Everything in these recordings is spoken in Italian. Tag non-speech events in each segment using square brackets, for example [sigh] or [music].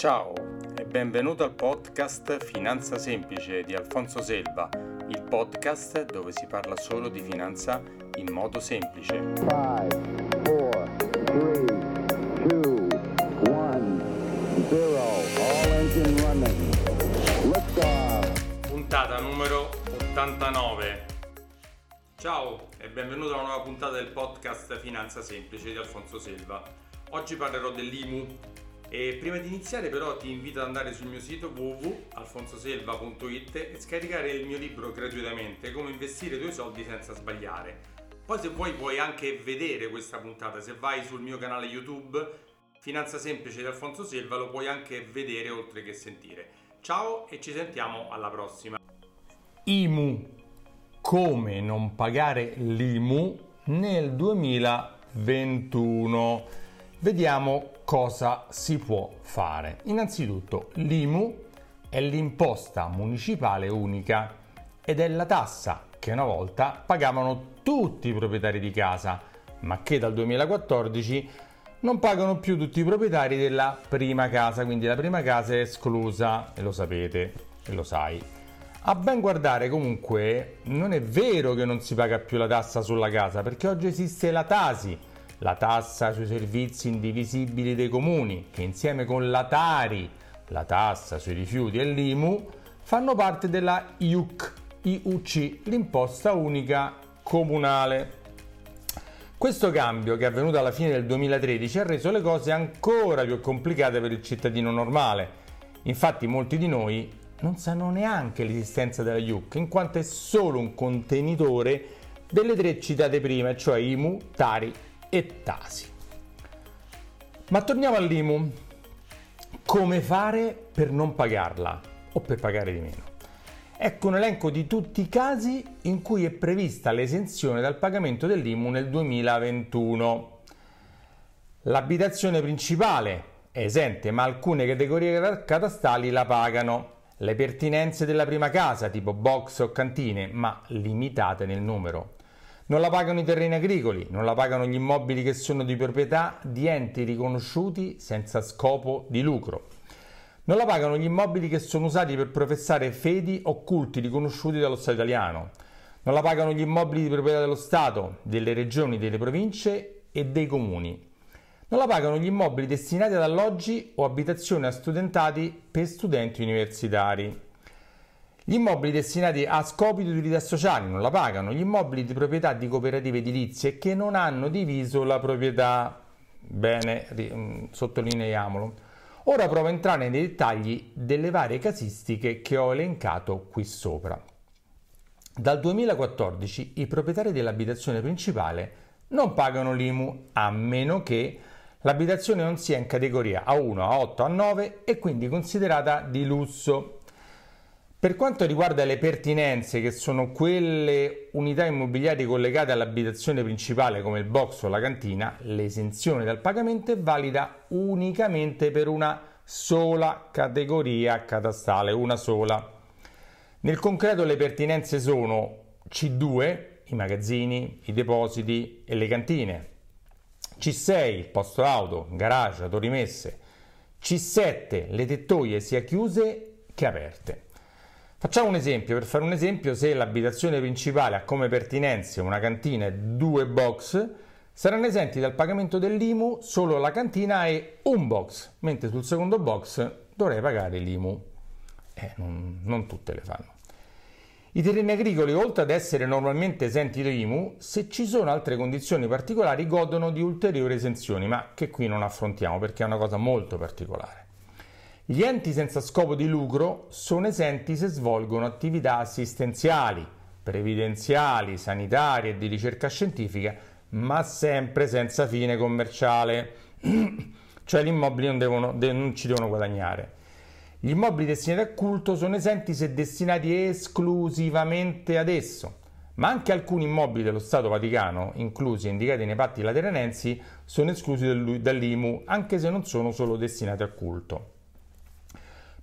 Ciao e benvenuto al podcast Finanza Semplice di Alfonso Selva, il podcast dove si parla solo di finanza in modo semplice. 5, 4, 3, 2, 1, 0, all engine running. Lift Puntata numero 89. Ciao e benvenuto a una nuova puntata del podcast Finanza Semplice di Alfonso Selva. Oggi parlerò dell'IMU e prima di iniziare però ti invito ad andare sul mio sito www.alfonsoselva.it e scaricare il mio libro gratuitamente Come investire i tuoi soldi senza sbagliare. Poi se vuoi puoi anche vedere questa puntata, se vai sul mio canale YouTube Finanza Semplice di Alfonso Selva lo puoi anche vedere oltre che sentire. Ciao e ci sentiamo alla prossima. IMU. Come non pagare l'IMU nel 2021. Vediamo cosa si può fare. Innanzitutto l'IMU è l'imposta municipale unica ed è la tassa che una volta pagavano tutti i proprietari di casa, ma che dal 2014 non pagano più tutti i proprietari della prima casa, quindi la prima casa è esclusa e lo sapete e lo sai. A ben guardare comunque non è vero che non si paga più la tassa sulla casa perché oggi esiste la Tasi la tassa sui servizi indivisibili dei comuni, che insieme con la Tari, la tassa sui rifiuti e l'IMU, fanno parte della IUC, IUC, l'imposta unica comunale. Questo cambio, che è avvenuto alla fine del 2013, ha reso le cose ancora più complicate per il cittadino normale. Infatti molti di noi non sanno neanche l'esistenza della IUC, in quanto è solo un contenitore delle tre citate prima, cioè IMU, Tari e Tasi. Ma torniamo all'IMU. Come fare per non pagarla o per pagare di meno? Ecco un elenco di tutti i casi in cui è prevista l'esenzione dal pagamento dell'IMU nel 2021. L'abitazione principale è esente, ma alcune categorie catastali la pagano. Le pertinenze della prima casa, tipo box o cantine, ma limitate nel numero. Non la pagano i terreni agricoli, non la pagano gli immobili che sono di proprietà di enti riconosciuti senza scopo di lucro. Non la pagano gli immobili che sono usati per professare fedi o culti riconosciuti dallo Stato italiano. Non la pagano gli immobili di proprietà dello Stato, delle regioni, delle province e dei comuni. Non la pagano gli immobili destinati ad alloggi o abitazioni a studentati per studenti universitari. Gli immobili destinati a scopi di utilità sociali non la pagano, gli immobili di proprietà di cooperative edilizie che non hanno diviso la proprietà. Bene, mm, sottolineiamolo. Ora provo a entrare nei dettagli delle varie casistiche che ho elencato qui sopra. Dal 2014 i proprietari dell'abitazione principale non pagano l'IMU a meno che l'abitazione non sia in categoria A1, A8, A9 e quindi considerata di lusso. Per quanto riguarda le pertinenze, che sono quelle unità immobiliari collegate all'abitazione principale come il box o la cantina, l'esenzione dal pagamento è valida unicamente per una sola categoria catastale, una sola. Nel concreto le pertinenze sono C2, i magazzini, i depositi e le cantine, C6, il posto auto, garage, autorimesse, C7, le tettoie sia chiuse che aperte. Facciamo un esempio, per fare un esempio, se l'abitazione principale ha come pertinenze una cantina e due box, saranno esenti dal pagamento dell'IMU solo la cantina e un box, mentre sul secondo box dovrei pagare l'IMU. Eh, non, non tutte le fanno. I terreni agricoli, oltre ad essere normalmente esenti da IMU, se ci sono altre condizioni particolari godono di ulteriori esenzioni, ma che qui non affrontiamo perché è una cosa molto particolare. Gli enti senza scopo di lucro sono esenti se svolgono attività assistenziali, previdenziali, sanitarie e di ricerca scientifica, ma sempre senza fine commerciale, [clears throat] cioè gli immobili non, devono, non ci devono guadagnare. Gli immobili destinati a culto sono esenti se destinati esclusivamente ad esso, ma anche alcuni immobili dello Stato Vaticano, inclusi e indicati nei patti lateranensi, sono esclusi dall'IMU, anche se non sono solo destinati a culto.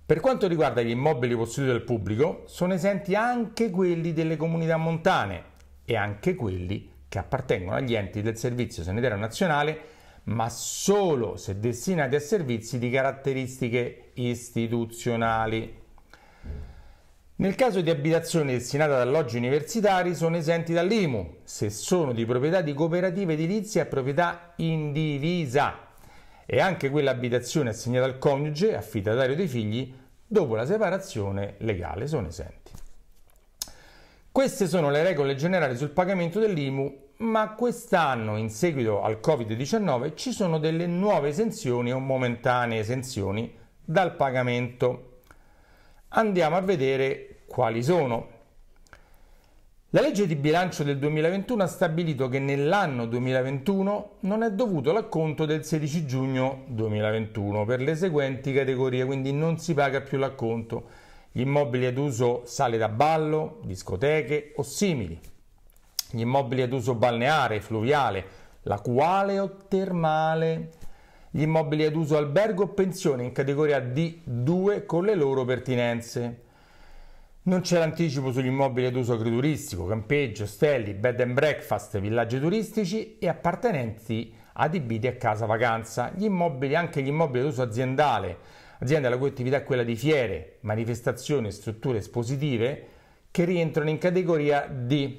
Per quanto riguarda gli immobili posseduti dal pubblico, sono esenti anche quelli delle comunità montane e anche quelli che appartengono agli enti del Servizio Sanitario Nazionale, ma solo se destinati a servizi di caratteristiche istituzionali. Nel caso di abitazioni destinate ad alloggi universitari sono esenti dall'IMU se sono di proprietà di cooperative edilizie a proprietà indivisa e anche quelle abitazioni assegnate al coniuge, affidatario dei figli, dopo la separazione legale sono esenti. Queste sono le regole generali sul pagamento dell'IMU, ma quest'anno, in seguito al Covid-19, ci sono delle nuove esenzioni o momentanee esenzioni dal pagamento. Andiamo a vedere quali sono. La legge di bilancio del 2021 ha stabilito che nell'anno 2021 non è dovuto l'acconto del 16 giugno 2021 per le seguenti categorie, quindi non si paga più l'acconto. Gli immobili ad uso sale da ballo, discoteche o simili. Gli immobili ad uso balneare, fluviale, lacuale o termale gli immobili ad uso albergo o pensione in categoria D2 con le loro pertinenze. Non c'è l'anticipo sugli immobili ad uso agrituristico, campeggio, ostelli, bed and breakfast, villaggi turistici e appartenenti adibiti a casa vacanza. Gli immobili, anche gli immobili ad uso aziendale, azienda la cui attività è quella di fiere, manifestazioni e strutture espositive, che rientrano in categoria D.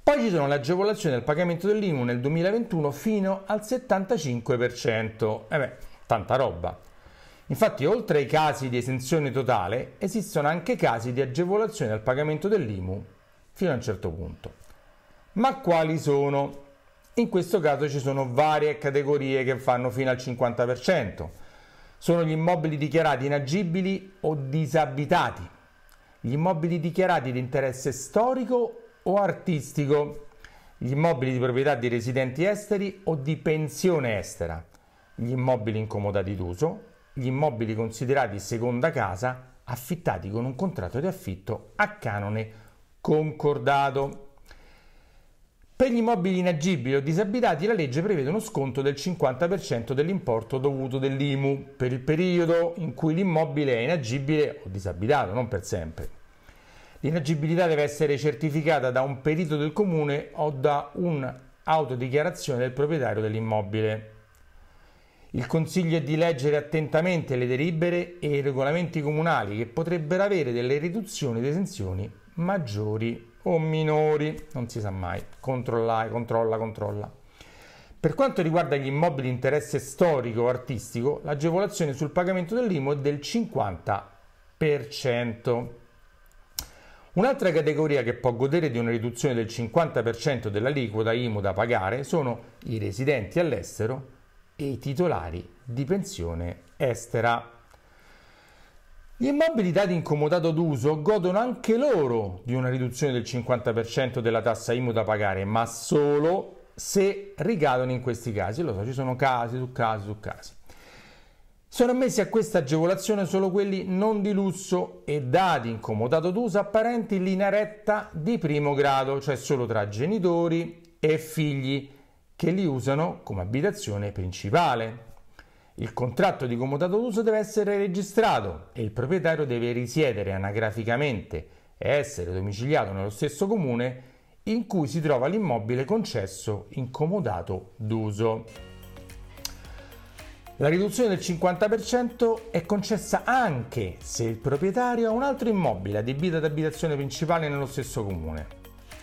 Poi ci sono le agevolazioni del pagamento dell'IMU nel 2021 fino al 75%. E eh beh, tanta roba. Infatti, oltre ai casi di esenzione totale, esistono anche casi di agevolazione del pagamento dell'IMU fino a un certo punto. Ma quali sono? In questo caso ci sono varie categorie che fanno fino al 50%. Sono gli immobili dichiarati inagibili o disabitati, gli immobili dichiarati di interesse storico o artistico, gli immobili di proprietà di residenti esteri o di pensione estera, gli immobili incomodati d'uso, gli immobili considerati seconda casa affittati con un contratto di affitto a canone concordato. Per gli immobili inagibili o disabitati la legge prevede uno sconto del 50% dell'importo dovuto dell'IMU per il periodo in cui l'immobile è inagibile o disabitato, non per sempre. L'inagibilità deve essere certificata da un perito del comune o da un'autodichiarazione del proprietario dell'immobile. Il consiglio è di leggere attentamente le delibere e i regolamenti comunali che potrebbero avere delle riduzioni ed esenzioni maggiori o minori, non si sa mai. Controlla, controlla, controlla. Per quanto riguarda gli immobili di interesse storico o artistico, l'agevolazione sul pagamento dell'IMU è del 50%. Un'altra categoria che può godere di una riduzione del 50% dell'aliquota IMU da pagare sono i residenti all'estero e i titolari di pensione estera. Gli immobili dati in comodato d'uso godono anche loro di una riduzione del 50% della tassa IMU da pagare, ma solo se ricadono in questi casi. Lo so, ci sono casi su casi su casi. Sono ammessi a questa agevolazione solo quelli non di lusso e dati in comodato d'uso apparenti in linea retta di primo grado, cioè solo tra genitori e figli che li usano come abitazione principale. Il contratto di comodato d'uso deve essere registrato e il proprietario deve risiedere anagraficamente e essere domiciliato nello stesso comune in cui si trova l'immobile concesso in comodato d'uso. La riduzione del 50% è concessa anche se il proprietario ha un altro immobile adibito ad abitazione principale nello stesso comune.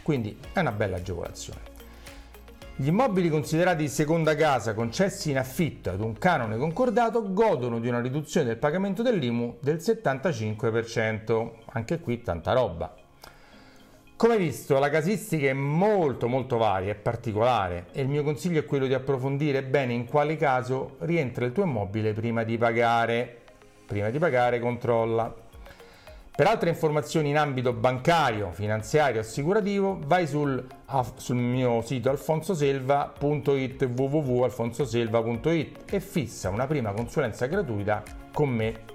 Quindi è una bella agevolazione. Gli immobili considerati seconda casa concessi in affitto ad un canone concordato godono di una riduzione del pagamento dell'IMU del 75%. Anche qui tanta roba. Come visto, la casistica è molto molto varia e particolare e il mio consiglio è quello di approfondire bene in quale caso rientra il tuo immobile prima di pagare. Prima di pagare controlla. Per altre informazioni in ambito bancario, finanziario, assicurativo, vai sul, sul mio sito alfonsoselva.it www.alfonsoselva.it e fissa una prima consulenza gratuita con me